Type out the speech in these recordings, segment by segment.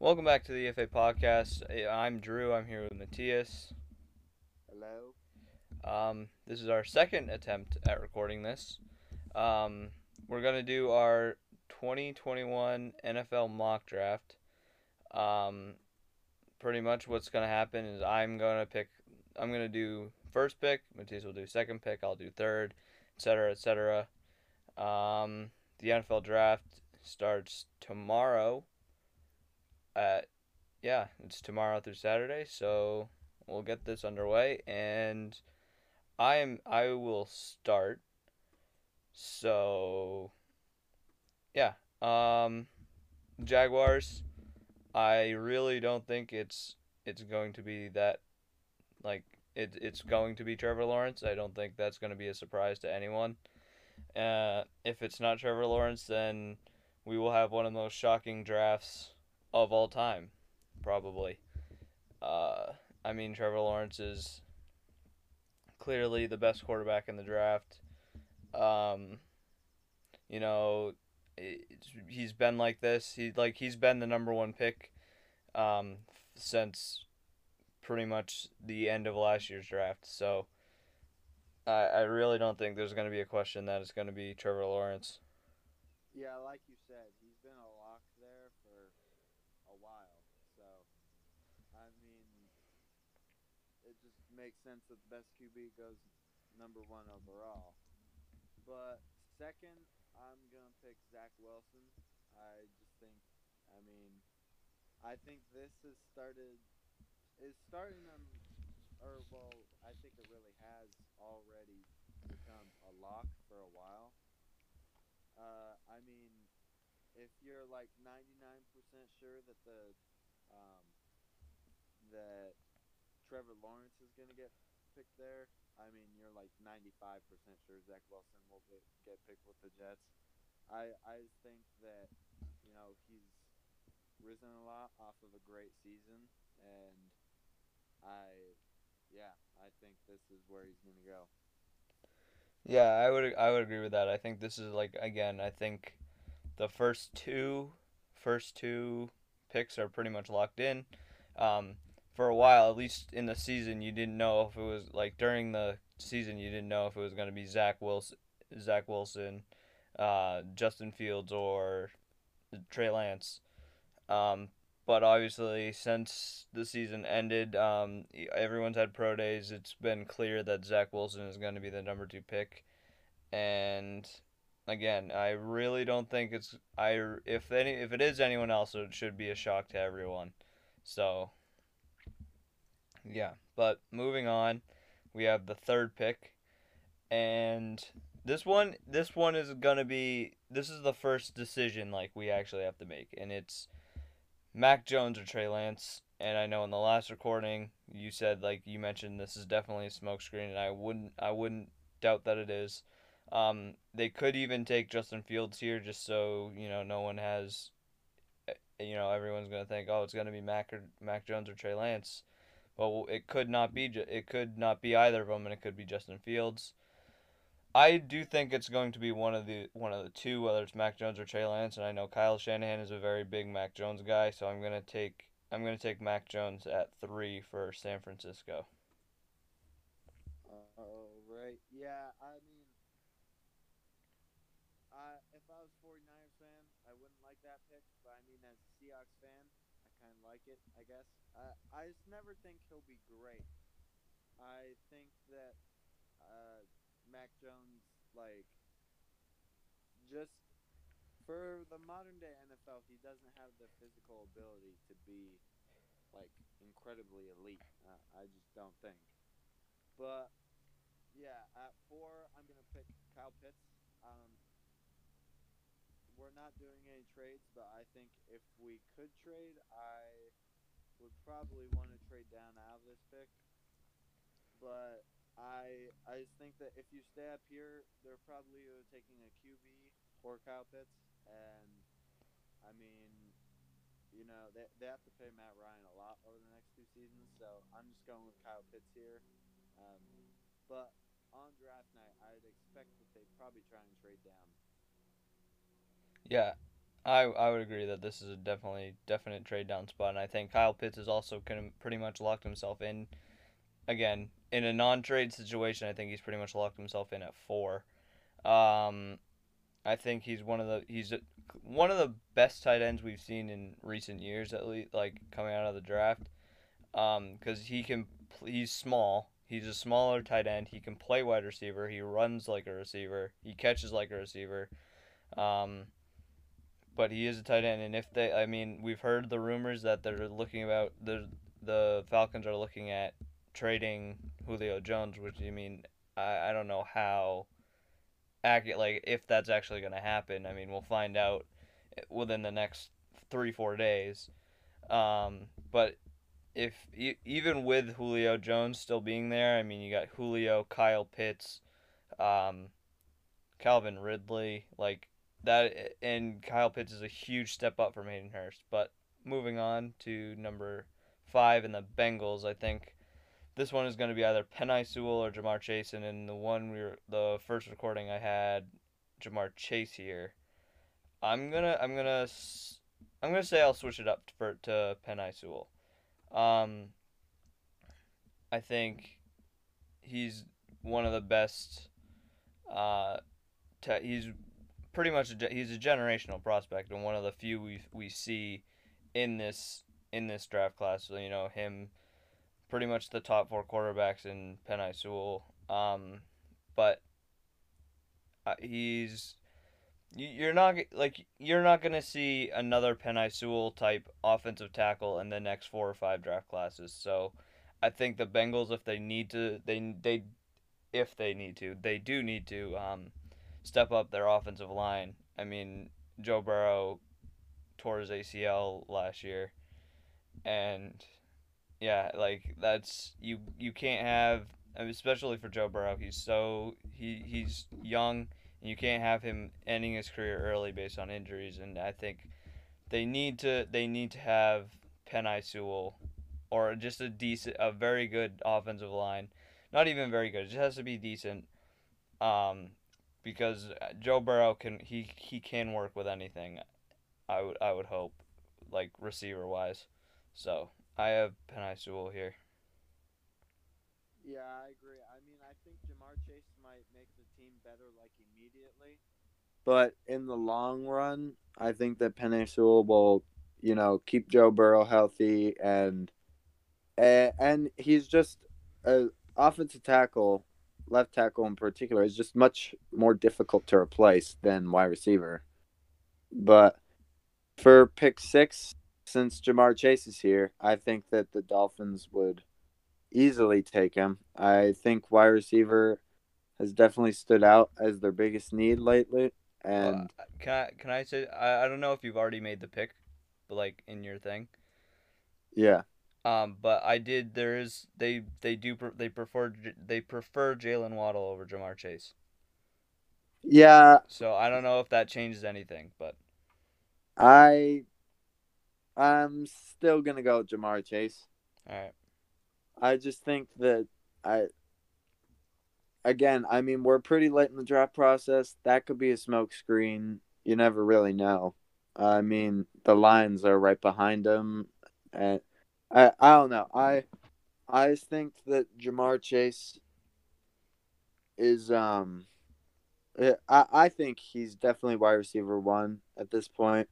Welcome back to the EFA podcast. I'm Drew. I'm here with Mattias. Hello. Um, this is our second attempt at recording this. Um, we're gonna do our 2021 NFL mock draft. Um, pretty much what's gonna happen is I'm gonna pick. I'm gonna do first pick. Mattias will do second pick. I'll do third, etc., etc. Um, the NFL draft starts tomorrow. At yeah, it's tomorrow through Saturday, so we'll get this underway, and I am I will start. So yeah, um, Jaguars. I really don't think it's it's going to be that like it, it's going to be Trevor Lawrence. I don't think that's going to be a surprise to anyone. Uh, if it's not Trevor Lawrence, then we will have one of the most shocking drafts of all time, probably. Uh, I mean, Trevor Lawrence is clearly the best quarterback in the draft. Um, you know, he's been like this. He like he's been the number one pick um, since pretty much the end of last year's draft. So I I really don't think there's going to be a question that it's going to be Trevor Lawrence. Yeah, like you said, he's been a lock there for a while. So I mean, it just makes sense that the best QB goes number one overall. But second, I'm gonna pick Zach Wilson. I just think, I mean, I think this has started is starting them, or well, I think it really has already become a lock for a while. Uh, I mean, if you're like 99% sure that the um, that Trevor Lawrence is going to get picked there, I mean, you're like 95% sure Zach Wilson will get picked with the Jets. I I think that you know he's risen a lot off of a great season, and I, yeah, I think this is where he's gonna go. Yeah, I would I would agree with that. I think this is like again, I think the first two first two picks are pretty much locked in. Um, for a while, at least in the season, you didn't know if it was like during the season, you didn't know if it was going to be Zach Wilson, Zach Wilson, uh, Justin Fields, or Trey Lance. Um, but obviously, since the season ended, um, everyone's had pro days. It's been clear that Zach Wilson is going to be the number two pick, and again, I really don't think it's I if any if it is anyone else, it should be a shock to everyone. So, yeah. But moving on, we have the third pick, and this one this one is gonna be this is the first decision like we actually have to make, and it's Mac Jones or Trey Lance. And I know in the last recording you said like you mentioned this is definitely a smokescreen, and I wouldn't I wouldn't doubt that it is. Um, they could even take Justin Fields here just so you know no one has, eh, you know everyone's gonna think oh it's gonna be Mac or Mac Jones or Trey Lance, but it could not be it could not be either of them, and it could be Justin Fields. I do think it's going to be one of the one of the two, whether it's Mac Jones or Trey Lance, and I know Kyle Shanahan is a very big Mac Jones guy, so I'm gonna take I'm gonna take Mac Jones at three for San Francisco. Oh right, yeah. I mean, I if I was 49ers fan, I wouldn't like that pick, but I mean, as a Seahawks fan, I kind of like it. I guess. I I just never think he'll be great. I think that. Uh, Mac Jones like just for the modern day NFL, he doesn't have the physical ability to be like incredibly elite. Uh, I just don't think. But yeah, at four, I'm gonna pick Kyle Pitts. Um, we're not doing any trades, but I think if we could trade, I would probably want to trade down out of this pick. But I I just think that if you stay up here, they're probably taking a QB or Kyle Pitts, and I mean, you know, they they have to pay Matt Ryan a lot over the next two seasons, so I'm just going with Kyle Pitts here. Um, but on draft night, I'd expect that they'd probably try and trade down. Yeah, I I would agree that this is a definitely definite trade down spot, and I think Kyle Pitts has also of pretty much locked himself in. Again, in a non-trade situation, I think he's pretty much locked himself in at four. Um, I think he's one of the he's a, one of the best tight ends we've seen in recent years, at least like coming out of the draft. Um, because he can he's small. He's a smaller tight end. He can play wide receiver. He runs like a receiver. He catches like a receiver. Um, but he is a tight end, and if they, I mean, we've heard the rumors that they're looking about the the Falcons are looking at trading Julio Jones, which you mean I, I don't know how accurate like if that's actually going to happen. I mean, we'll find out within the next three four days. Um, but if even with Julio Jones still being there, I mean, you got Julio, Kyle Pitts, um, Calvin Ridley, like that, and Kyle Pitts is a huge step up from Hayden Hurst. But moving on to number five in the Bengals, I think this one is going to be either Penei Sewell or Ja'Marr Chase, and in the one we were the first recording I had Ja'Marr Chase here. I'm gonna I'm gonna I'm gonna say I'll switch it up for to Penei Sewell. Um, I think he's one of the best. Uh, te- he's pretty much a, he's a generational prospect and one of the few we we see in this in this draft class. So you know him, pretty much the top four quarterbacks in Penei Sewell. Um, but uh, he's you're not like you're not gonna see another Penei Sewell type offensive tackle in the next four or five draft classes. So, I think the Bengals, if they need to, they they if they need to, they do need to um, step up their offensive line. I mean, Joe Burrow tore his ACL last year, and yeah, like that's you you can't have, especially for Joe Burrow. He's so he he's young And you can't have him ending his career early based on injuries. And I think they need to they need to have Penei Sewell or just a decent, a very good offensive line. Not even very good. It just has to be decent. Um, because uh, Joe Burrow can he he can work with anything. I would I would hope, like receiver wise. So I have Penei Sewell here. Yeah, I agree. I mean, I think Ja'Marr Chase might make the team better like immediately, but in the long run, I think that Penei Sewell will, you know, keep Joe Burrow healthy and and he's just a offensive tackle, left tackle in particular is just much more difficult to replace than wide receiver. But for pick 6 since Ja'Marr Chase is here, I think that the Dolphins would easily take him. I think wide receiver has definitely stood out as their biggest need lately. And uh, can I can I say I, I don't know if you've already made the pick, but like in your thing. Yeah. Um, but I did. There is they they do they prefer they prefer Jaylen Waddle over Ja'Marr Chase. Yeah. So I don't know if that changes anything, but I I'm still gonna go with Ja'Marr Chase. All right. I just think that I again, I mean, we're pretty late in the draft process. That could be a smokescreen. You never really know. I mean, the Lions are right behind them, and I I don't know. I I think that Ja'Marr Chase is um. I, I think he's definitely wide receiver one at this point.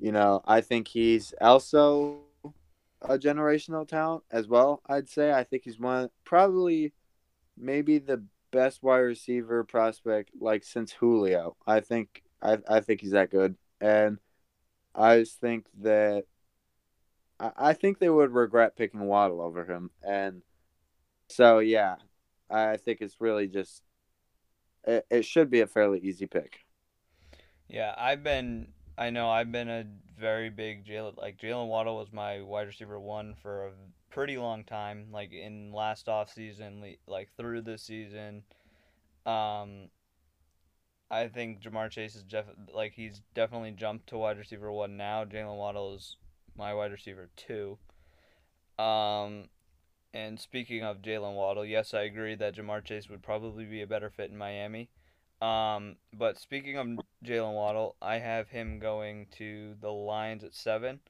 You know, I think he's also a generational talent as well. I'd say I think he's one probably maybe the best wide receiver prospect like since Julio. I think I I think he's that good, and I just think that I, I think they would regret picking Waddle over him, and so yeah, I think it's really just it, it should be a fairly easy pick. Yeah, I've been I know I've been a very big Jaylen like Jaylen Waddle was my wide receiver one for a pretty long time, like in last off season, like through the season. Um, I think Ja'Marr Chase is def- like he's definitely jumped to wide receiver one now. Jaylen Waddle is my wide receiver two. Um, and speaking of Jaylen Waddle, yes, I agree that Ja'Marr Chase would probably be a better fit in Miami. Um, but speaking of Jaylen Waddle, I have him going to the Lions at seven.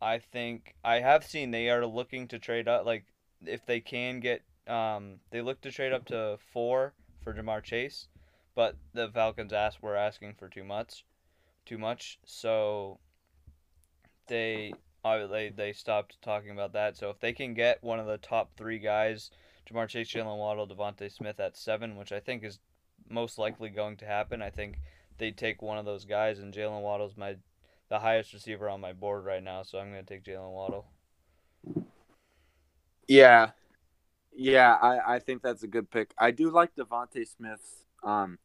I think I have seen they are looking to trade up. Like if they can get, um, they look to trade up to four for Ja'Marr Chase, but the Falcons asked were asking for too much, too much. So they they they stopped talking about that. So if they can get one of the top three guys, Ja'Marr Chase, Jaylen Waddle, DeVonta Smith at seven, which I think is most likely going to happen. I think they take one of those guys, and Jaylen Waddle's my the highest receiver on my board right now, so I'm going to take Jaylen Waddle. Yeah, yeah, I, I think that's a good pick. I do like DeVonta Smith's um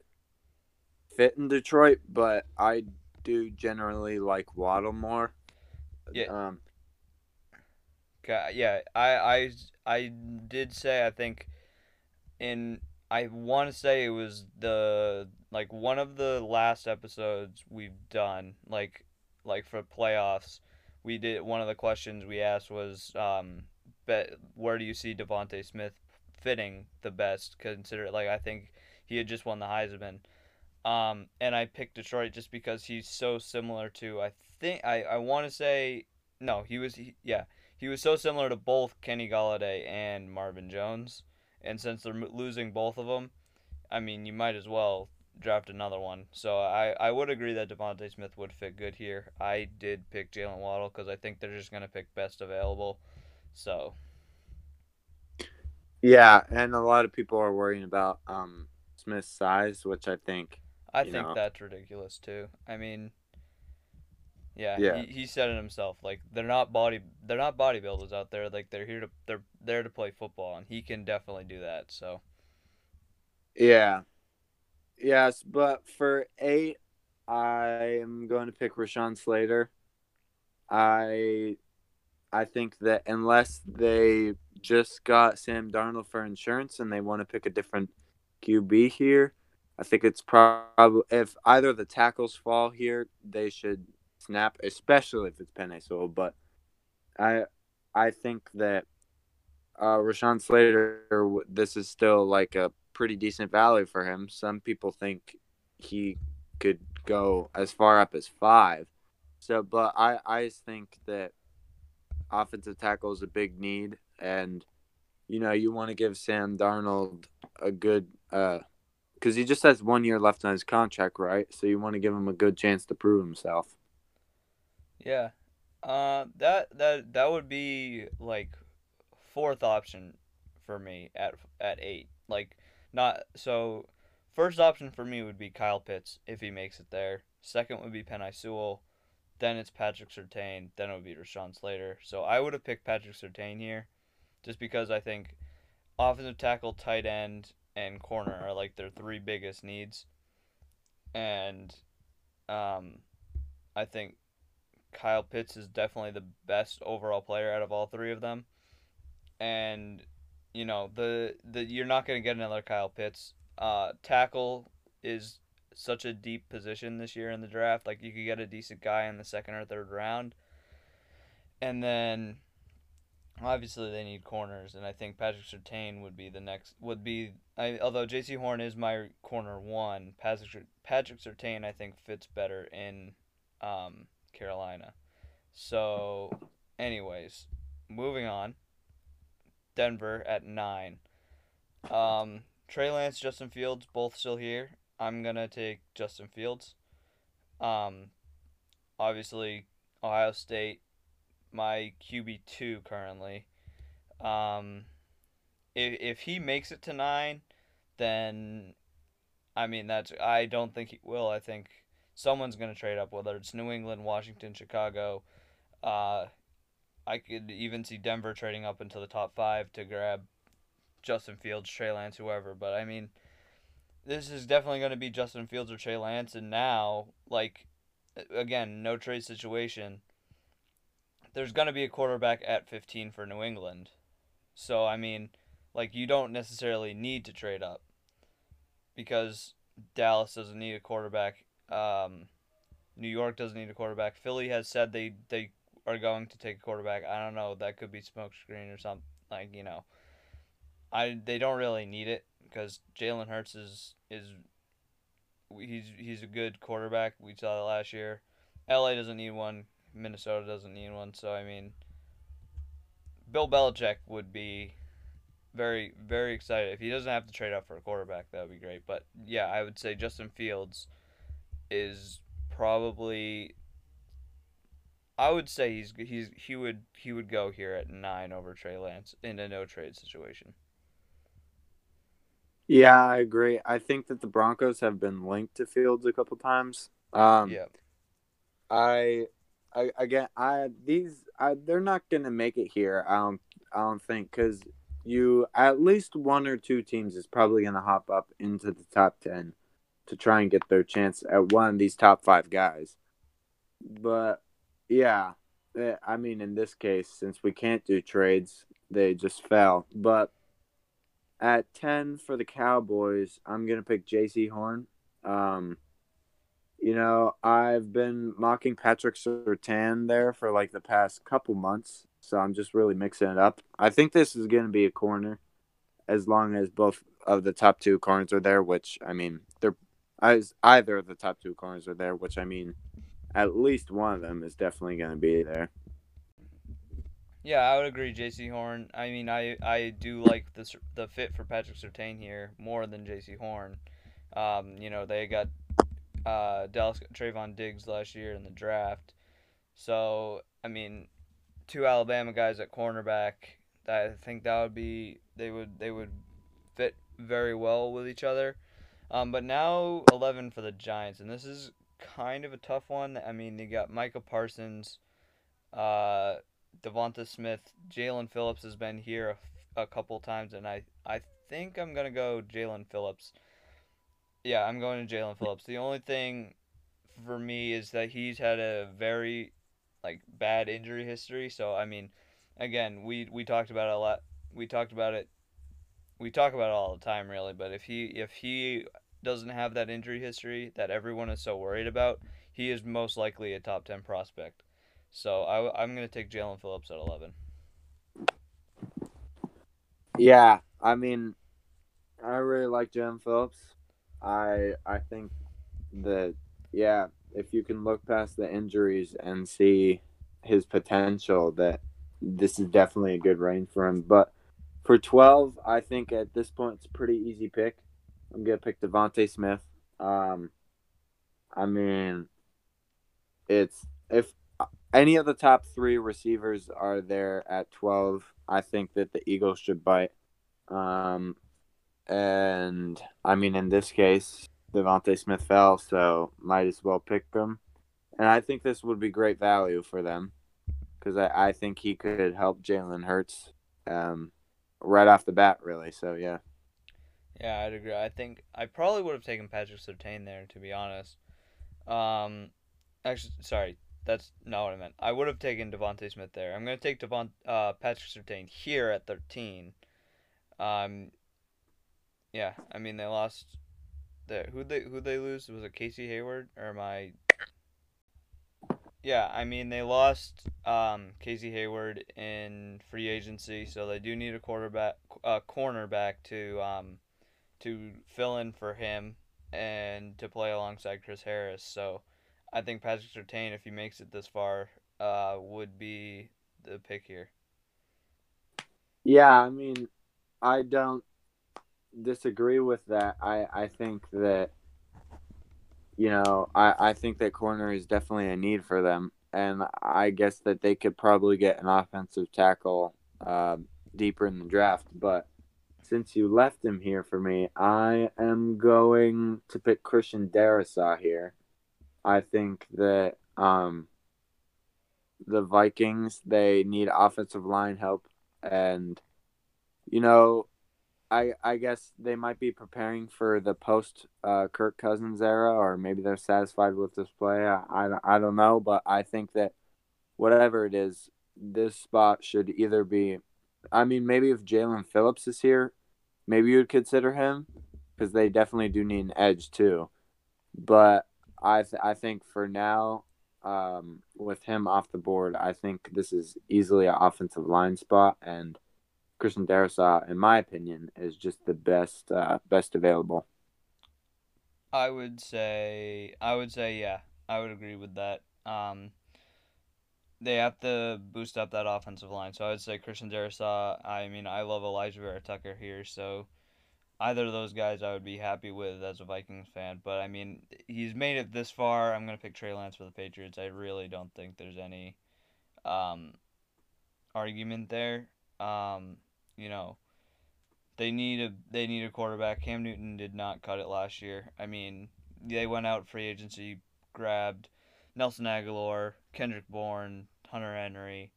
fit in Detroit, but I do generally like Waddle more. Yeah. Um, yeah, I I I did say I think in I want to say it was the like one of the last episodes we've done like like for playoffs we did one of the questions we asked was um bet where do you see DeVonta Smith fitting the best consider like I think he had just won the Heisman um and I picked Detroit just because he's so similar to I think I I want to say no he was he, yeah he was so similar to both Kenny Golladay and Marvin Jones. And since they're losing both of them, I mean, you might as well draft another one. So I, I would agree that DeVonta Smith would fit good here. I did pick Jaylen Waddle because I think they're just going to pick best available. So. Yeah, and a lot of people are worrying about um, Smith's size, which I think. I think know. that's ridiculous too. I mean, yeah, yeah. He, he said it himself. Like they're not body they're not bodybuilders out there. Like they're here to they're there to play football, and he can definitely do that. So. Yeah. Yes, but for eight, I am going to pick Rashawn Slater. I, I think that unless they just got Sam Darnold for insurance and they want to pick a different QB here, I think it's probably if either the tackles fall here, they should snap, especially if it's Penei Sewell. But I I think that uh, Rashawn Slater, this is still like a pretty decent value for him. Some people think he could go as far up as five. So, but I I think that offensive tackle is a big need, and you know you want to give Sam Darnold a good uh because he just has one year left on his contract, right? So you want to give him a good chance to prove himself. Yeah. Uh, that that that would be like fourth option for me at at eight. Like not so. First option for me would be Kyle Pitts if he makes it there. Second would be Penei Sewell. Then it's Patrick Surtain. Then it would be Rashawn Slater. So I would have picked Patrick Surtain here, just because I think offensive tackle, tight end, and corner are like their three biggest needs. And um, I think Kyle Pitts is definitely the best overall player out of all three of them. And you know, the the you're not going to get another Kyle Pitts. Uh, tackle is such a deep position this year in the draft. Like you could get a decent guy in the second or third round. And then obviously they need corners and I think Patrick Surtain would be the next would be I although Jaycee Horn is my corner one, Patrick Patrick Surtain I think fits better in um, Carolina. So, anyways, moving on. Denver at nine. Um, Trey Lance, Justin Fields, both still here. I'm gonna take Justin Fields. Um, obviously, Ohio State, my QB two currently. Um, if if he makes it to nine, then, I mean that's I don't think he will. I think someone's going to trade up, whether it's New England, Washington, Chicago. Uh, I could even see Denver trading up into the top five to grab Justin Fields, Trey Lance, whoever. But I mean, this is definitely going to be Justin Fields or Trey Lance. And now, like, again, no trade situation. There's going to be a quarterback at 15 for New England. So, I mean, like, you don't necessarily need to trade up because Dallas doesn't need a quarterback um, New York doesn't need a quarterback. Philly has said they they are going to take a quarterback. I don't know. That could be smokescreen or something. Like you know, I they don't really need it because Jalen Hurts is is he's he's a good quarterback. We saw that last year. LA doesn't need one. Minnesota doesn't need one. So I mean, Bill Belichick would be very very excited if he doesn't have to trade up for a quarterback. That would be great. But yeah, I would say Justin Fields is probably. I would say he's he's he would he would go here at nine over Trey Lance in a no trade situation. Yeah, I agree. I think that the Broncos have been linked to Fields a couple times. Um, yeah. I, I again, I these I, they're not gonna make it here. I don't I don't think because you at least one or two teams is probably gonna hop up into the top ten to try and get their chance at one of these top five guys. But yeah, eh, I mean, in this case, since we can't do trades, they just fell. But at 10 for the Cowboys, I'm going to pick Jaycee Horn. Um, you know, I've been mocking Patrick Surtain there for like the past couple months, so I'm just really mixing it up. I think this is going to be a corner as long as both of the top two corners are there, which I mean, they're as either of the top two corners are there, which I mean, at least one of them is definitely going to be there. Yeah, I would agree, Jaycee Horn. I mean, I I do like the the fit for Patrick Surtain here more than Jaycee Horn. Um, you know, they got uh, Dallas Trevon Diggs last year in the draft, so I mean, two Alabama guys at cornerback. I think that would be they would they would fit very well with each other. Um, but now eleven for the Giants, and this is kind of a tough one. I mean, they got Micah Parsons. Uh, Devonta Smith, Jaelan Phillips has been here a, a couple times, and I I think I'm gonna go Jaelan Phillips. Yeah, I'm going to Jaelan Phillips. The only thing for me is that he's had a very like bad injury history. So I mean, again, we we talked about it a lot. We talked about it. We talk about it all the time, really. But if he if he doesn't have that injury history that everyone is so worried about, he is most likely a top ten prospect. So I, I'm going to take Jaelan Phillips at 11. Yeah, I mean, I really like Jaelan Phillips. I I think that yeah, if you can look past the injuries and see his potential, that this is definitely a good range for him. But for 12, I think at this point it's a pretty easy pick. I'm gonna pick DeVonta Smith. Um, I mean, it's if any of the top three receivers are there at 12. I think that the Eagles should bite. Um, and I mean, in this case, DeVonta Smith fell, so might as well pick him. And I think this would be great value for them because I, I think he could help Jalen Hurts um, right off the bat, really. So, yeah. Yeah, I'd agree. I think I probably would have taken Patrick Surtain there, to be honest. Um, actually, sorry, that's not what I meant. I would have taken DeVonta Smith there. I'm gonna take Devon uh, Patrick Surtain here at 13. Um, yeah, I mean they lost. The who they who they lose was it Casey Hayward or I? Yeah, I mean they lost um, Casey Hayward in free agency, so they do need a quarterback, uh, cornerback to um, to fill in for him and to play alongside Chris Harris. So I think Patrick Surtain, if he makes it this far, uh, would be the pick here. Yeah, I mean, I don't disagree with that. I, I think that, you know, I, I think that corner is definitely a need for them. And I guess that they could probably get an offensive tackle uh, deeper in the draft. But since you left him here for me, I am going to pick Christian Darrisaw here. I think that um, the Vikings they need offensive line help, and you know, I I guess they might be preparing for the post uh, Kirk Cousins era, or maybe they're satisfied with this play. I, I I don't know, but I think that whatever it is, this spot should either be. I mean, maybe if Jaelan Phillips is here, maybe you would consider him because they definitely do need an edge too. But I th- I think for now, um, with him off the board, I think this is easily an offensive line spot, and Christian Darrisaw, in my opinion, is just the best uh, best available. I would say I would say yeah. I would agree with that. Um, they have to boost up that offensive line. So I would say Christian Darrisaw. I mean, I love Alijah Vera-Tucker here, so either of those guys I would be happy with as a Vikings fan. But I mean, he's made it this far. I'm gonna pick Trey Lance for the Patriots. I really don't think there's any um, argument there. Um, you know, they need a they need a quarterback. Cam Newton did not cut it last year. I mean, they went out free agency, grabbed Nelson Agholor, Kendrick Bourne, Hunter Henry,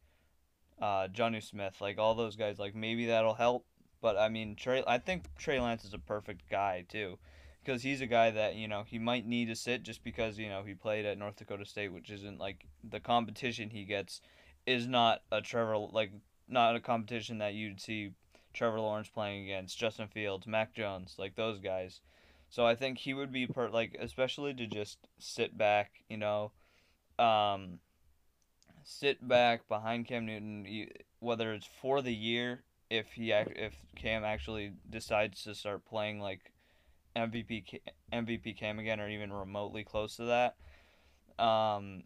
uh, Jonnu Smith, like all those guys. Like maybe that'll help. But I mean, Trey. I think Trey Lance is a perfect guy too, because he's a guy that you know he might need to sit just because you know he played at North Dakota State, which isn't like the competition he gets is not a Trevor like not a competition that you'd see Trevor Lawrence playing against Justin Fields, Mac Jones, like those guys. So I think he would be per like especially to just sit back, you know, um, sit back behind Cam Newton, whether it's for the year if he if Cam actually decides to start playing like MVP MVP Cam again or even remotely close to that. Um,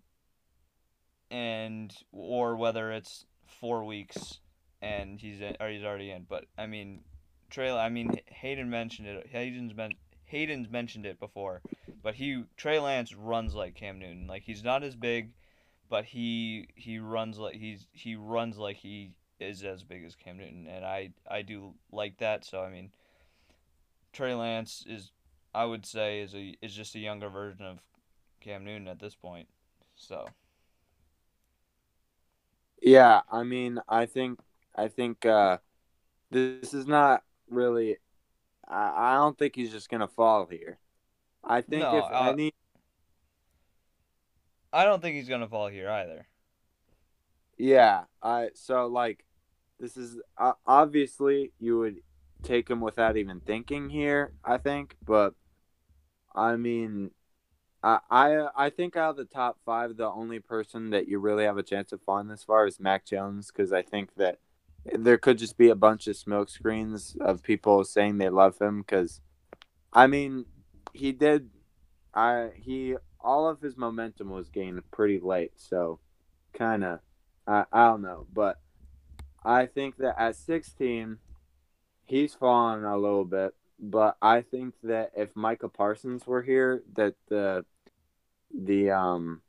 and or whether it's four weeks and he's in, or he's already in. But I mean, Trey. I mean, Hayden mentioned it. Hayden's been Hayden's mentioned it before, but he Trey Lance runs like Cam Newton. Like he's not as big, but he he runs like he's he runs like he is as big as Cam Newton, and I I do like that. So I mean, Trey Lance is I would say is a is just a younger version of Cam Newton at this point. So. Yeah, I mean, I think I think uh, this is not really. I, I don't think he's just gonna fall here. I think no, if uh, any. I don't think he's gonna fall here either. Yeah, I so like, this is uh, obviously you would take him without even thinking here. I think, but I mean, I, I I think out of the top five, the only person that you really have a chance of falling this far is Mac Jones because I think that there could just be a bunch of smoke screens of people saying they love him because, I mean, he did, I he all of his momentum was gained pretty late, so kind of I I don't know, but I think that at 16, he's fallen a little bit but I think that if Micah Parsons were here, that the the um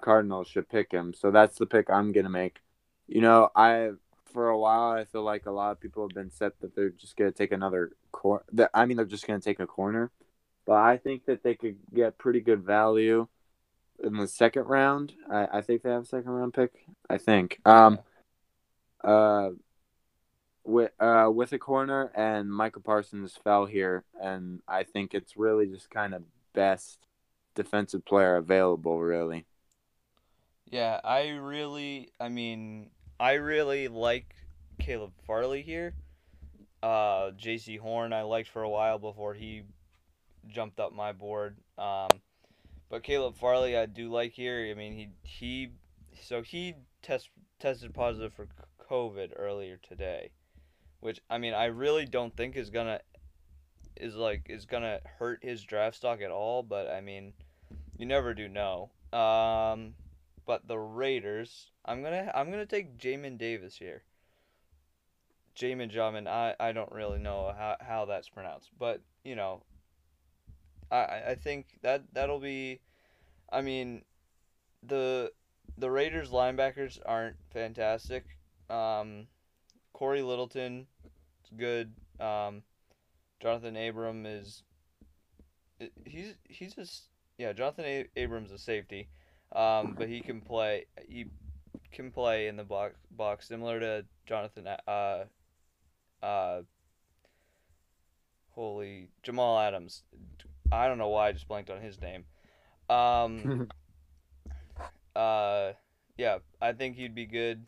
Cardinals should pick him. So that's the pick I'm gonna make. You know, I for a while I feel like a lot of people have been set that they're just gonna take another corner. That I mean, they're just gonna take a corner, but I think that they could get pretty good value in the second round. I, I think they have a second round pick. I think. Um. Uh with uh with a corner and Micah Parsons fell here and I think it's really just kind of best defensive player available really. Yeah, I really I mean I really like Caleb Farley here. Uh Jaycee Horn I liked for a while before he jumped up my board. Um but Caleb Farley I do like here. I mean he he so he test tested positive for COVID earlier today which I mean I really don't think is gonna is like is gonna hurt his draft stock at all. But I mean, you never do know. Um, but the Raiders, I'm gonna I'm gonna take Jamin Davis here. Jamin Jamin, I, I don't really know how, how that's pronounced, but you know, I I think that that'll be, I mean, the the Raiders linebackers aren't fantastic. Um, Cory Littleton good. Um, Jonathan Abram is he's he's just yeah Jonathan a- Abrams is safety, um, but he can play he can play in the box box similar to Jonathan uh uh holy Jamal Adams. I don't know why I just blanked on his name. Um, uh, yeah, I think he'd be good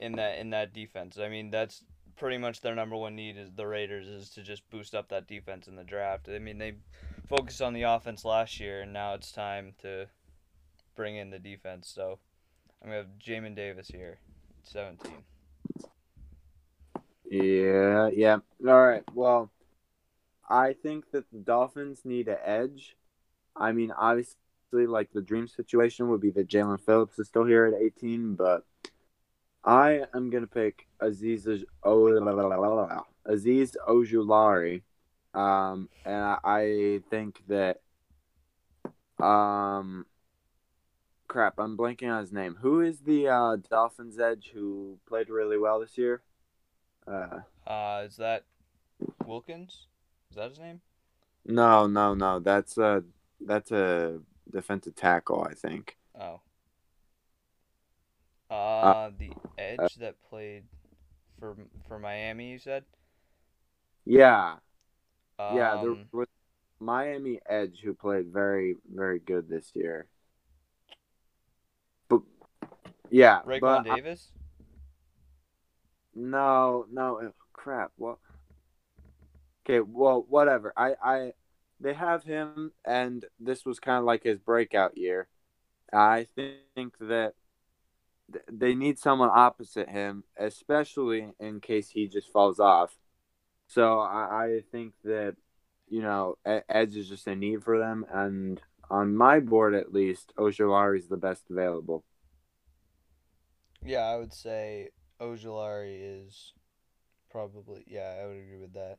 in that in that defense. I mean, that's pretty much their number one need is the Raiders is to just boost up that defense in the draft. I mean, they focused on the offense last year, and now it's time to bring in the defense. So I'm gonna have Jamin Davis here, 17. Yeah, yeah. All right. Well, I think that the Dolphins need an edge. I mean, obviously, like the dream situation would be that Jaelan Phillips is still here at 18, but I am gonna pick Azeez Azeez Ojulari, um, and I, I think that um, crap, I'm blanking on his name. Who is the uh, Dolphins edge who played really well this year? Uh, Uh, is that Wilkins? Is that his name? no, no, no. That's a that's a defensive tackle, I think. Oh. Uh, the edge that played for for Miami, you said? Yeah, Um, yeah. There was Miami edge who played very, very good this year. But yeah, Raekwon but I- Davis? No, no, uh, crap. What? Okay, well, whatever. I, I, they have him, and this was kind of like his breakout year. I think that they need someone opposite him, especially in case he just falls off. So I, I think that you know Edge is just a need for them, and on my board at least, Oshawari is the best available. Yeah, I would say Ojulari is probably yeah, I would agree with that.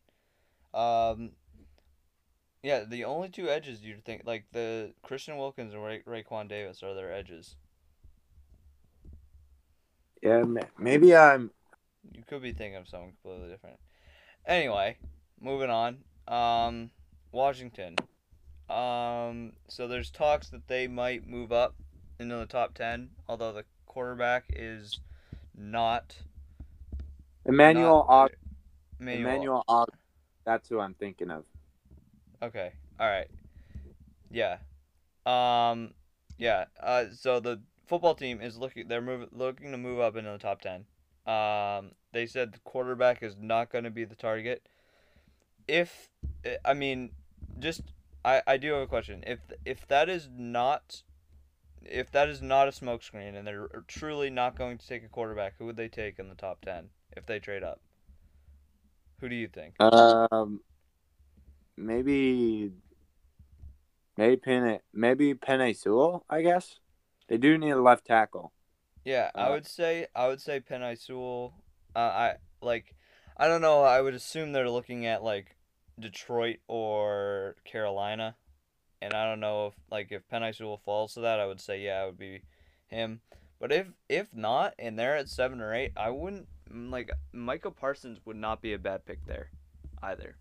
Um, yeah, the only two edges you'd think like the Christian Wilkins and Ra- Raekwon Davis are their edges. Yeah, maybe I'm. You could be thinking of someone completely different. Anyway, moving on. Um, Washington. Um, so there's talks that they might move up into the top ten, although the quarterback is not Emmanuel not- Og- Emmanuel. Emmanuel Og- That's who I'm thinking of. Okay. All right. Yeah. Um. Yeah. Uh. So the football team is looking. They're moving, looking to move up into the top ten. Um. They said the quarterback is not going to be the target. If I mean, just I I do have a question. If if that is not. If that is not a smokescreen and they're truly not going to take a quarterback, who would they take in the top ten if they trade up? Who do you think? Um, maybe, maybe Penny, maybe Penei Sewell. I guess they do need a left tackle. Yeah, I Uh, would say I would say Penei Sewell. Uh, I like, I don't know. I would assume they're looking at like Detroit or Carolina, and I don't know if like if Penei Sewell falls to that, I would say yeah, it would be him. But if if not, and they're at seven or eight, I wouldn't like Micah Parsons would not be a bad pick there, either.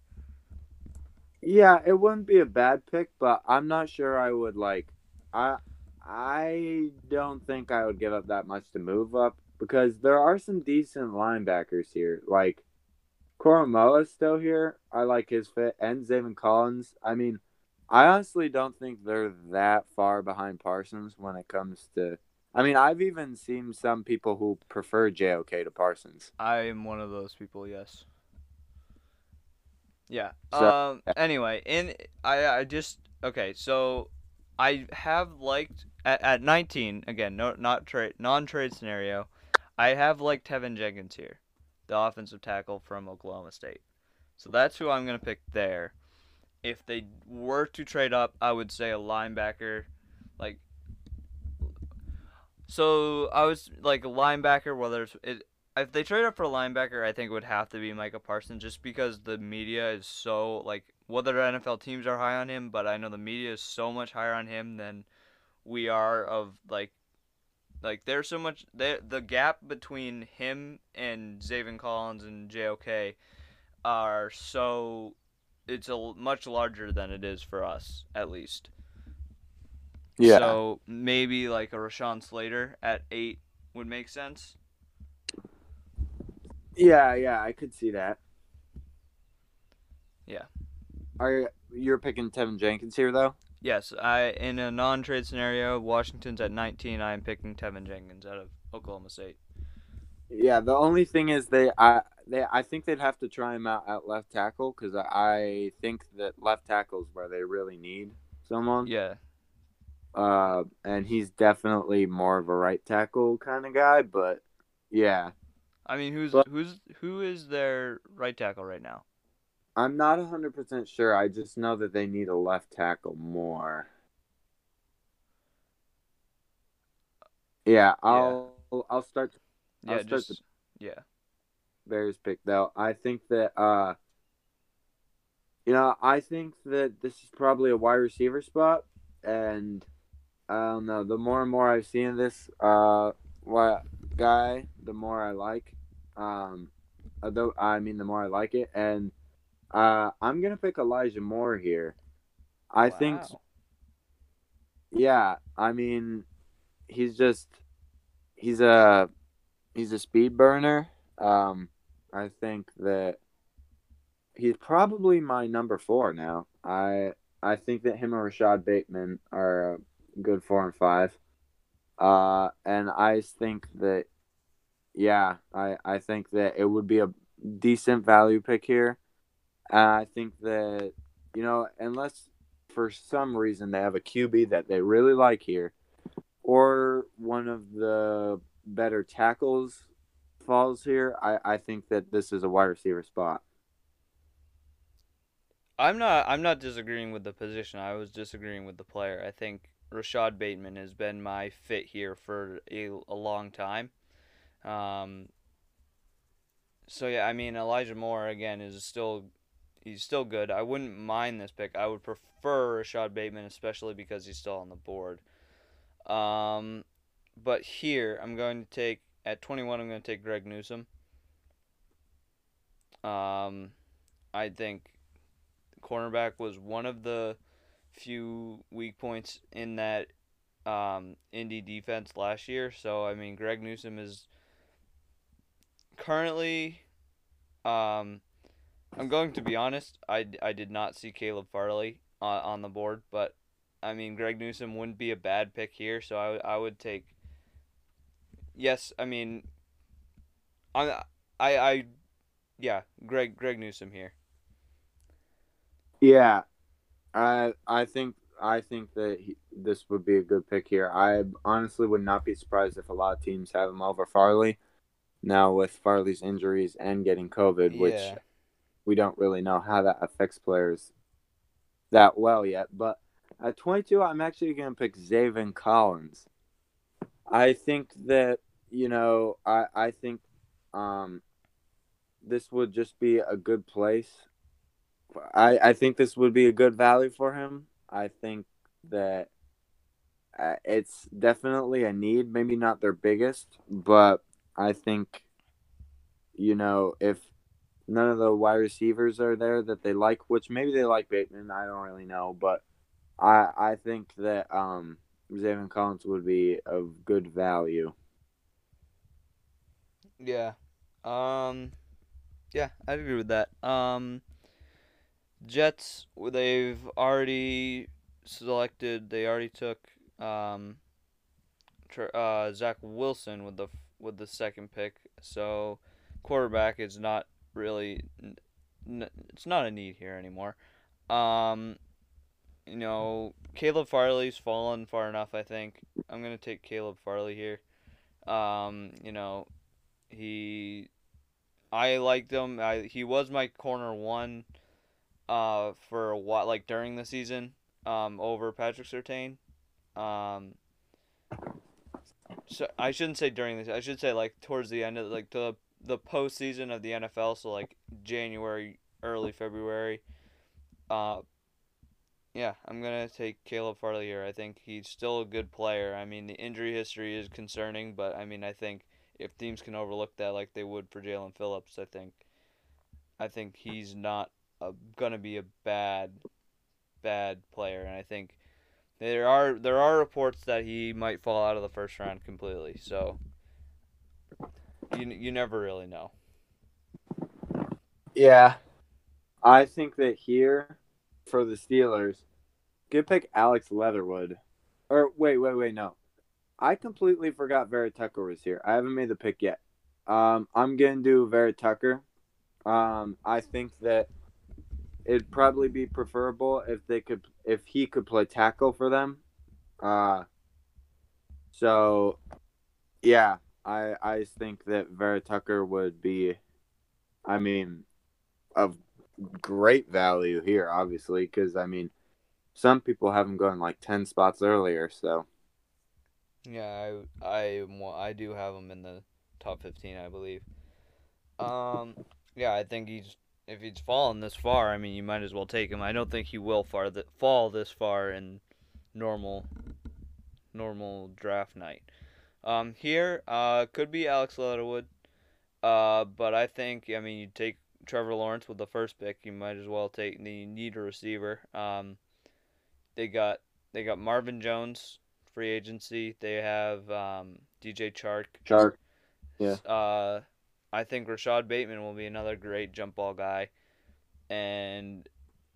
Yeah, it wouldn't be a bad pick, but I'm not sure I would like. I I don't think I would give up that much to move up because there are some decent linebackers here. Like Koramoah's still here. I like his fit, and Zaven Collins. I mean, I honestly don't think they're that far behind Parsons when it comes to. I mean, I've even seen some people who prefer JOK to Parsons. I am one of those people. Yes. Yeah. So- um. Anyway, in I I just okay. So I have liked at, at 19 again. No, not trade non-trade scenario. I have liked Teven Jenkins here, the offensive tackle from Oklahoma State. So that's who I'm gonna pick there. If they were to trade up, I would say a linebacker, like. So I was like linebacker, whether it's it, if they trade up for a linebacker, I think it would have to be Micah Parsons, just because the media is so like whether NFL teams are high on him, but I know the media is so much higher on him than we are of like like there's so much there the gap between him and Zaven Collins and JOK are so it's a much larger than it is for us at least. Yeah. So maybe like a Rashawn Slater at eight would make sense. Yeah, yeah, I could see that. Yeah. Are you, you're picking Teven Jenkins here though? Yes, I in a non-trade scenario, Washington's at 19. I am picking Teven Jenkins out of Oklahoma State. Yeah, the only thing is they I they I think they'd have to try him out at left tackle because I, I think that left tackle is where they really need someone. Yeah, Uh, and he's definitely more of a right tackle kind of guy, but yeah, I mean, who's But- who's who is their right tackle right now? I'm not 100% sure. I just know that they need a left tackle more. Yeah, I'll I'll start Yeah, I'll start just the- yeah. Bears pick though. I think that uh you know, I think that this is probably a wide receiver spot and I don't know, the more and more I've seen this uh what guy, the more I like. Um although I mean the more I like it and uh I'm going to pick Elijah Moore here. I think yeah, I mean he's just he's a he's a speed burner. Um I think that he's probably my number 4 now. I I think that him and Rashod Bateman are good 4 and 5. Uh and I think that yeah, I I think that it would be a decent value pick here. And I think that you know, unless for some reason they have a QB that they really like here, or one of the better tackles falls here, I, I think that this is a wide receiver spot. I'm not I'm not disagreeing with the position. I was disagreeing with the player. I think Rashod Bateman has been my fit here for a, a long time. Um, so yeah, I mean Elijah Moore again is still he's still good. I wouldn't mind this pick. I would prefer Rashod Bateman, especially because he's still on the board. Um, but here I'm going to take at 21. I'm going to take Greg Newsome. Um, I think cornerback was one of the few weak points in that um, Indy defense last year. So I mean, Greg Newsome is currently. Um, I'm going to be honest. I, I did not see Caleb Farley on, on the board, but I mean, Greg Newsome wouldn't be a bad pick here. So I, I would take. Yes, I mean, I I I, yeah, Greg Greg Newsome here. Yeah, I I think I think that he, this would be a good pick here. I honestly would not be surprised if a lot of teams have him over Farley. Now with Farley's injuries and getting COVID, which we don't really know how that affects players that well yet. But at 22, I'm actually going to pick Zaven Collins. I think that you know, I I think um, this would just be a good place. I I think this would be a good value for him. I think that uh, it's definitely a need. Maybe not their biggest, but I think you know if none of the wide receivers are there that they like, which maybe they like Bateman. I don't really know, but I I think that um Zaven Collins would be of good value. Yeah. Um yeah, I agree with that. Um Jets they've already selected they already took um uh Zach Wilson with the with the second pick. So quarterback is not really it's not a need here anymore. Um you know, Caleb Farley's fallen far enough, I think. I'm to take Caleb Farley here. Um, you know, he I liked him. I he was my corner one uh for while like during the season um over Patrick Surtain. Um so I shouldn't say during this I should say like towards the end of like the the postseason of the NFL so like January early February. Uh yeah, I'm gonna take Caleb Farley here. I think he's still a good player. I mean, the injury history is concerning, but I mean, I think if teams can overlook that like they would for Jaelan Phillips, I think I think he's not a, gonna be a bad bad player, and I think there are there are reports that he might fall out of the first round completely. So you you never really know. Yeah. I think that here for the Steelers, good pick Alex Leatherwood. Or wait, wait, wait, no. I completely forgot Vera Tucker was here. I haven't made the pick yet. Um, I'm gonna do Vera Tucker. Um, I think that it'd probably be preferable if they could if he could play tackle for them. Uh so yeah, I I think that Vera Tucker would be I mean of great value here, obviously, because I mean, some people have him going like ten spots earlier. So Yeah, I I I do have him in the top 15, I believe. Um, yeah, I think he's if he's fallen this far, I mean, you might as well take him. I don't think he will far th- fall this far in normal normal draft night. Um, here, uh, could be Alex Leatherwood. Uh, but I think I mean you take Trevor Lawrence with the first pick, you might as well take the need a receiver. Um, they got they got Marvin Jones free agency. They have um, DJ Chark. Chark, yeah. Uh, I think Rashod Bateman will be another great jump ball guy, and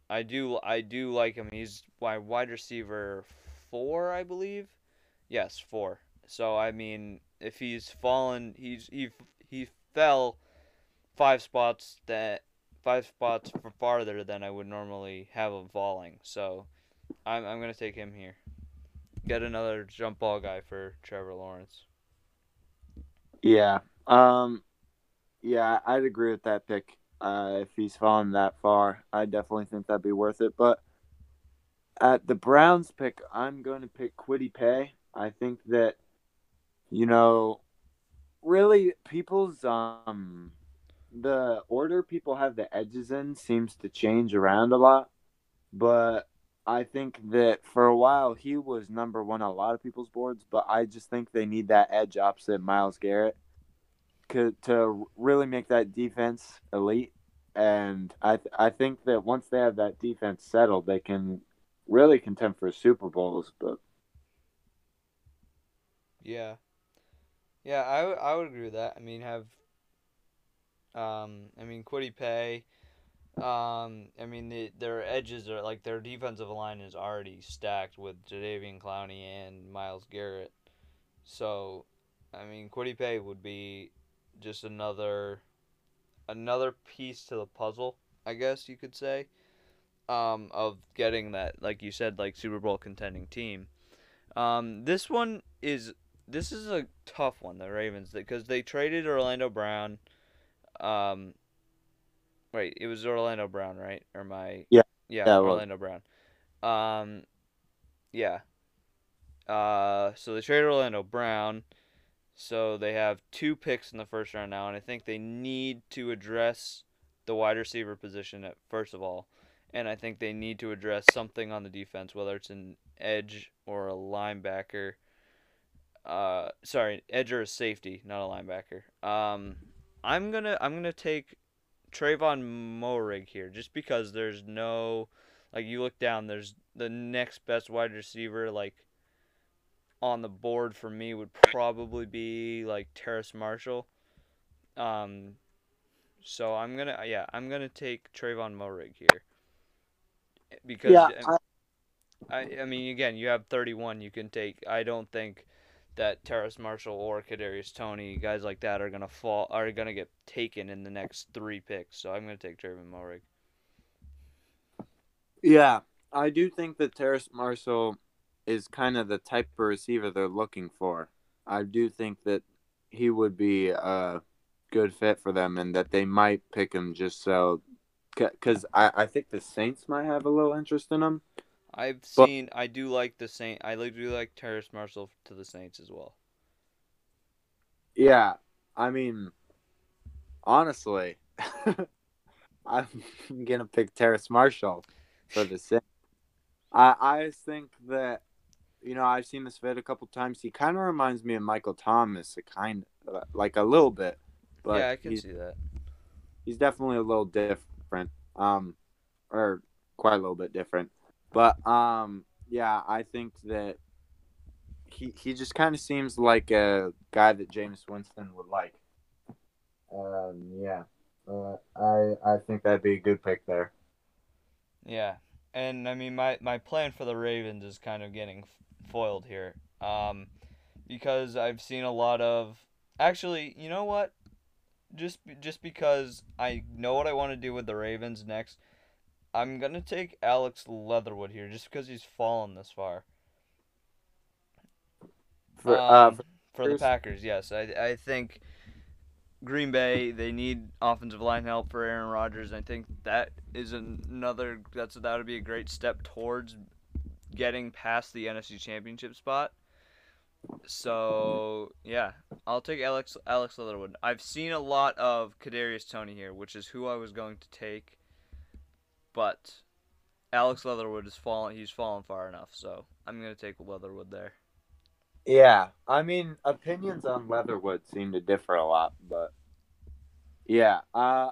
I do I do like him. He's my wide receiver four, I believe. Yes, four. So I mean, if he's fallen, he's he he fell five spots that five spots farther than I would normally have him falling. So I'm I'm gonna take him here. Get another jump ball guy for Trevor Lawrence. yeah, um, yeah, I'd agree with that pick. Uh, if he's fallen that far, I definitely think that'd be worth it. But at the Browns pick, I'm going to pick Kwity Paye. I think that, you know, really people's um the order people have the edges in seems to change around a lot. But I think that for a while he was number one on a lot of people's boards, but I just think they need that edge opposite Myles Garrett to, really make that defense elite. And I th- I think that once they have that defense settled, they can really contend for Super Bowls. But Yeah. Yeah, I, w- I would agree with that. I mean, have um, I mean, Kwity Paye. Um, I mean, the, their edges are like their defensive line is already stacked with Jadeveon Clowney and Myles Garrett. So, I mean, Kwity Paye would be just another another piece to the puzzle, I guess you could say, um, of getting that, like you said, like Super Bowl contending team. Um, this one is this is a tough one, the Ravens, because they traded Orlando Brown. Um, wait, it was Orlando Brown, right? Or my Yeah. yeah, Yeah. Orlando Brown. Um, yeah. Uh, so they traded Orlando Brown. So they have two picks in the first round now, and I think they need to address the wide receiver position at first of all, and I think they need to address something on the defense, whether it's an edge or a linebacker. Uh, sorry, edge or a safety, not a linebacker. Um, I'm gonna I'm gonna take Tre'Von Moehrig here, just because there's no, like you look down, there's the next best wide receiver like on the board for me would probably be like Terrace Marshall. Um, so I'm gonna yeah I'm gonna take Tre'Von Moehrig here because yeah, I, I I mean again you have 31 you can take I don't think that Terrace Marshall or Kadarius Toney guys like that are gonna fall are gonna get taken in the next three picks so I'm gonna take Tre'Von Moehrig. yeah, I do think that Terrace Marshall is kind of the type of receiver they're looking for. I do think that he would be a good fit for them, and that they might pick him just so. Because I, I think the Saints might have a little interest in him. I've But- seen I do like the Saint I do like Terrace Marshall to the Saints as well. Yeah, I mean, honestly, I'm gonna pick Terrace Marshall for the Saints. I I think that you know I've seen this vid a couple times. He kind of reminds me of Michael Thomas, a kind like a little bit, but yeah, I can see that. he's definitely a little different, um, or quite a little bit different. But um, yeah, I think that he he just kind of seems like a guy that Jameis Winston would like. Um, yeah, uh, I I think that'd be a good pick there. Yeah, and I mean my my plan for the Ravens is kind of getting foiled here, um, because I've seen a lot of actually, you know what? Just just because I know what I want to do with the Ravens next, I'm gonna take Alex Leatherwood here, just because he's fallen this far. For uh, Um, for for the Packers? Packers, yes, I I think Green Bay, they need offensive line help for Aaron Rodgers. I think that is another that's that would be a great step towards getting past the NFC Championship spot. So yeah, I'll take Alex Alex Leatherwood. I've seen a lot of Kadarius Toney here, which is who I was going to take, but Alex Leatherwood is fallen. He's fallen far enough, so I'm gonna take Leatherwood there. Yeah, I mean, opinions on Leatherwood seem to differ a lot, but yeah, uh,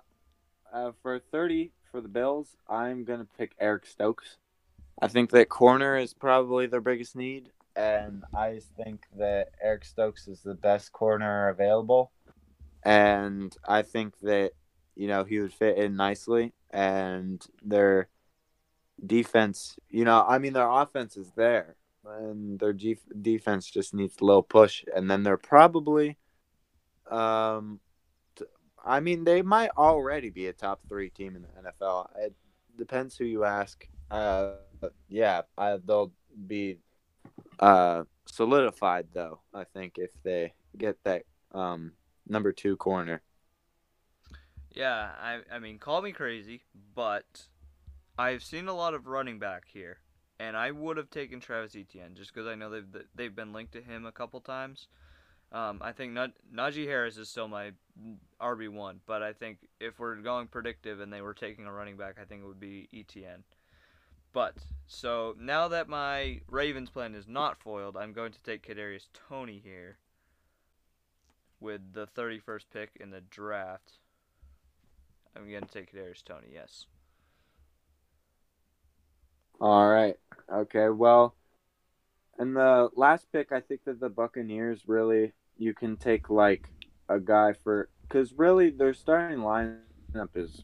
uh, for thirty for the Bills, I'm gonna pick Eric Stokes. I think that corner is probably their biggest need, and I think that Eric Stokes is the best corner available, and I think that you know he would fit in nicely, and their defense, you know, I mean their offense is there and their G- defense just needs a little push, and then they're probably, um, t- I mean, they might already be a top three team in the NFL. It depends who you ask. Uh, yeah, I, they'll be uh solidified though. I think if they get that um number two corner. Yeah, I I mean, call me crazy, but I've seen a lot of running back here and I would have taken Travis Etienne just because I know they've they've been linked to him a couple times. Um, I think Najee Harris is still my RB one, but I think if we're going predictive and they were taking a running back, I think it would be Etienne. But so now that my Ravens plan is not foiled, I'm going to take Kadarius Toney here with the 31st pick in the draft. I'm going to take Kadarius Toney. Yes. All right. Okay. Well, and the last pick, I think that the Buccaneers really you can take like a guy for because really their starting lineup is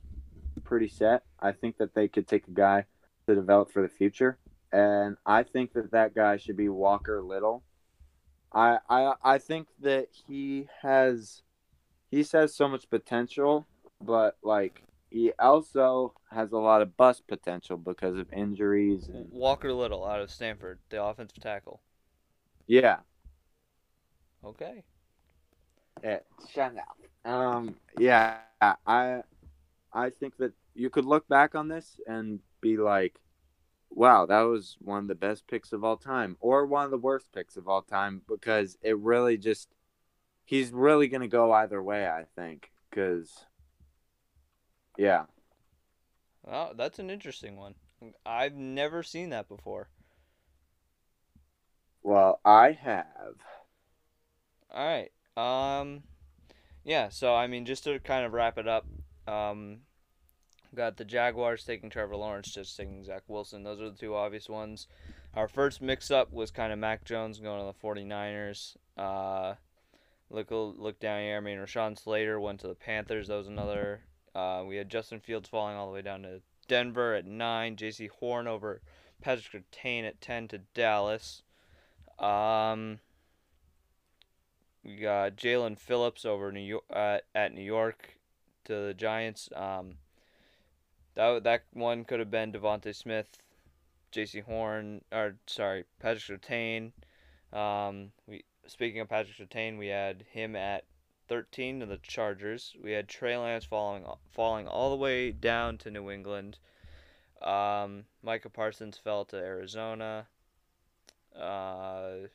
pretty set. I think that they could take a guy to develop for the future, and I think that that guy should be Walker Little. I I I think that he has he has so much potential, but like he also has a lot of bust potential because of injuries. And... Walker Little out of Stanford, the offensive tackle. Yeah. Okay. Yeah, shut up. Um, yeah, I, I think that you could look back on this and be like, "Wow, that was one of the best picks of all time," or one of the worst picks of all time, because it really just, he's really gonna go either way. I think because yeah. Well, that's an interesting one. I've never seen that before. Well, I have. All right. Um yeah, so I mean just to kind of wrap it up, um got the Jaguars taking Trevor Lawrence, just taking Zach Wilson. Those are the two obvious ones. Our first mix up was kind of Mac Jones going to the 49ers. Uh look look down here. I mean Rashawn Slater went to the Panthers. That was another uh, we had Justin Fields falling all the way down to Denver at 9. Jaycee Horn over Patrick Surtain at 10 to Dallas. Um, we got Jaelan Phillips over New York uh, at New York to the Giants. Um, that that one could have been DeVonta Smith, Jaycee Horn, or sorry, Patrick Surtain. Um, we speaking of Patrick Surtain, we had him at 13 to the Chargers. We had Trey Lance falling falling all the way down to New England. Um, Micah Parsons fell to Arizona. Uh,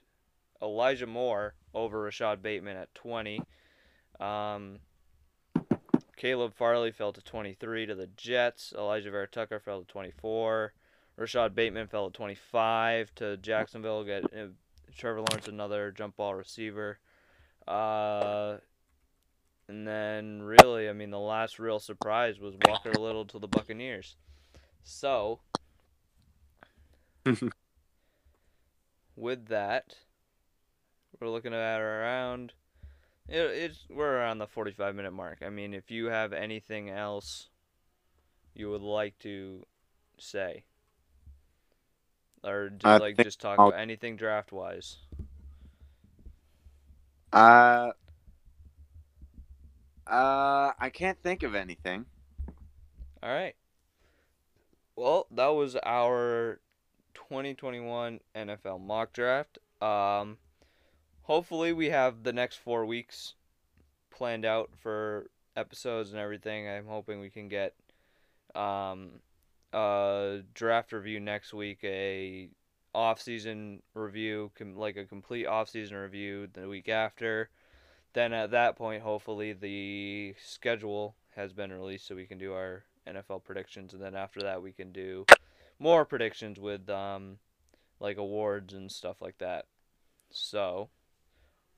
Elijah Moore over Rashod Bateman at 20. Um, Caleb Farley fell to 23 to the Jets. Alijah Vera-Tucker fell to 24. Rashod Bateman fell to 25 to Jacksonville. Get uh, Trevor Lawrence another jump ball receiver. Uh, and then, really, I mean, the last real surprise was Walker Little to the Buccaneers. So, with that, we're looking at around. It, it's we're around the 45 minute mark. I mean, if you have anything else you would like to say, or do like just talk I'll... about anything draft wise? Uh, uh, I can't think of anything. All right. Well, that was our 2021 NFL mock draft. Um, hopefully we have the next four weeks planned out for episodes and everything. I'm hoping we can get um, a draft review next week, a off-season review, com- like a complete off-season review the week after. Then at that point, hopefully the schedule has been released so we can do our NFL predictions, and then after that we can do more predictions with um, like awards and stuff like that. So,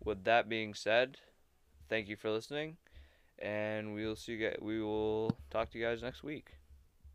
with that being said, thank you for listening, and we'll see you. Guys, we will talk to you guys next week.